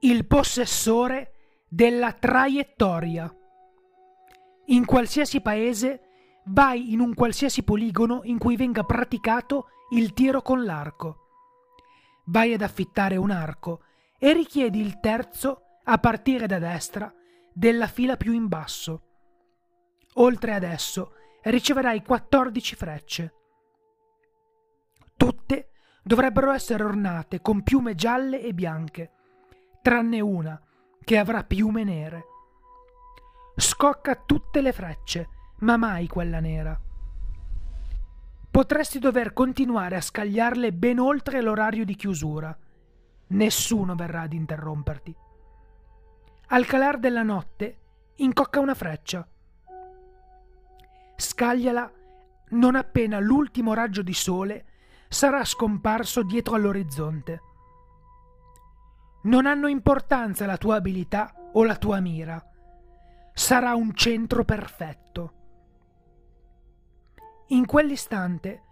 il possessore della traiettoria. In qualsiasi paese vai in un qualsiasi poligono in cui venga praticato il tiro con l'arco. Vai ad affittare un arco e richiedi il terzo a partire da destra della fila più in basso. Oltre ad esso riceverai 14 frecce. Tutte dovrebbero essere ornate con piume gialle e bianche, tranne una che avrà piume nere. Scocca tutte le frecce, ma mai quella nera. Potresti dover continuare a scagliarle ben oltre l'orario di chiusura. Nessuno verrà ad interromperti. Al calar della notte incocca una freccia. Scagliala non appena l'ultimo raggio di sole sarà scomparso dietro all'orizzonte. Non hanno importanza la tua abilità o la tua mira. Sarà un centro perfetto. In quell'istante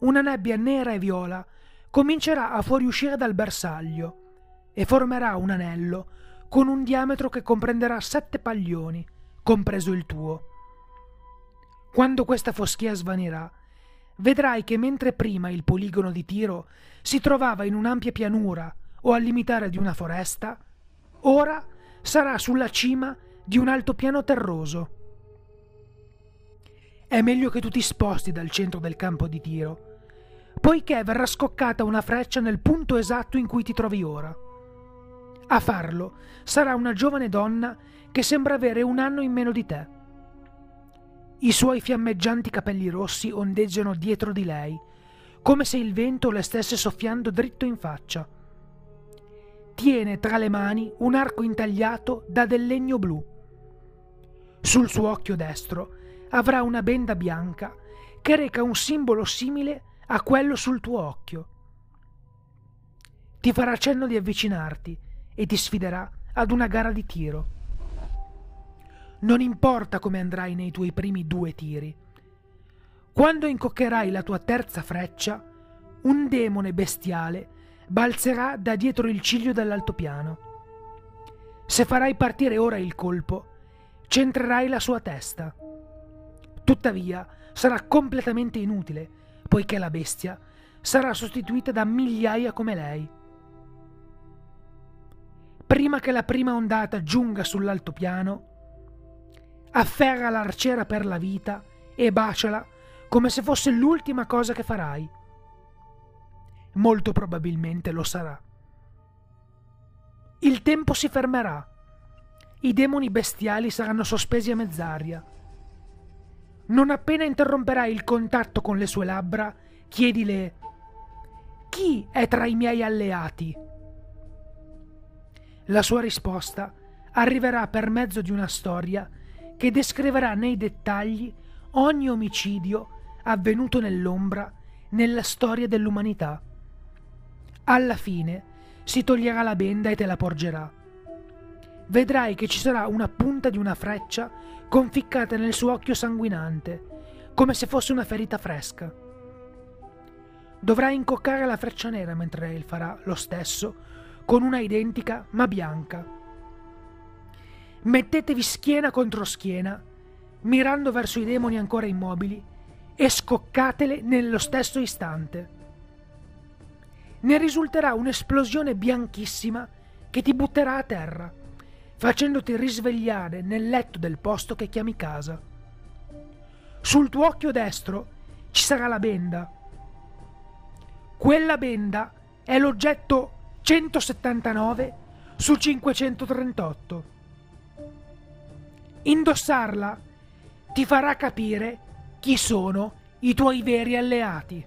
una nebbia nera e viola comincerà a fuoriuscire dal bersaglio e formerà un anello con un diametro che comprenderà sette paglioni, compreso il tuo. Quando questa foschia svanirà, vedrai che mentre prima il poligono di tiro si trovava in un'ampia pianura o al limitare di una foresta, ora sarà sulla cima di un altopiano terroso. È meglio che tu ti sposti dal centro del campo di tiro, poiché verrà scoccata una freccia nel punto esatto in cui ti trovi ora. A farlo sarà una giovane donna che sembra avere un anno in meno di te. I suoi fiammeggianti capelli rossi ondeggiano dietro di lei, come se il vento le stesse soffiando dritto in faccia. Tiene tra le mani un arco intagliato da del legno blu. Sul suo occhio destro avrà una benda bianca che reca un simbolo simile a quello sul tuo occhio. Ti farà cenno di avvicinarti e ti sfiderà ad una gara di tiro. Non importa come andrai nei tuoi primi due tiri. Quando incoccherai la tua terza freccia, un demone bestiale balzerà da dietro il ciglio dell'altopiano. Se farai partire ora il colpo, centrerai la sua testa. Tuttavia, sarà completamente inutile, poiché la bestia sarà sostituita da migliaia come lei. Prima che la prima ondata giunga sull'altopiano, afferra l'arciera per la vita e baciala come se fosse l'ultima cosa che farai. Molto probabilmente lo sarà. Il tempo si fermerà. I demoni bestiali saranno sospesi a mezz'aria. Non appena interromperai il contatto con le sue labbra, chiedile chi è tra i miei alleati? La sua risposta arriverà per mezzo di una storia che descriverà nei dettagli ogni omicidio avvenuto nell'ombra nella storia dell'umanità. Alla fine si toglierà la benda e te la porgerà. Vedrai che ci sarà una punta di una freccia conficcata nel suo occhio sanguinante, come se fosse una ferita fresca. Dovrai incoccare la freccia nera mentre lei farà lo stesso con una identica ma bianca Mettetevi schiena contro schiena, mirando verso i demoni ancora immobili, e scoccatele nello stesso istante. Ne risulterà un'esplosione bianchissima che ti butterà a terra, facendoti risvegliare nel letto del posto che chiami casa. Sul tuo occhio destro ci sarà la benda. Quella benda è l'oggetto 179 su 538. Indossarla ti farà capire chi sono i tuoi veri alleati.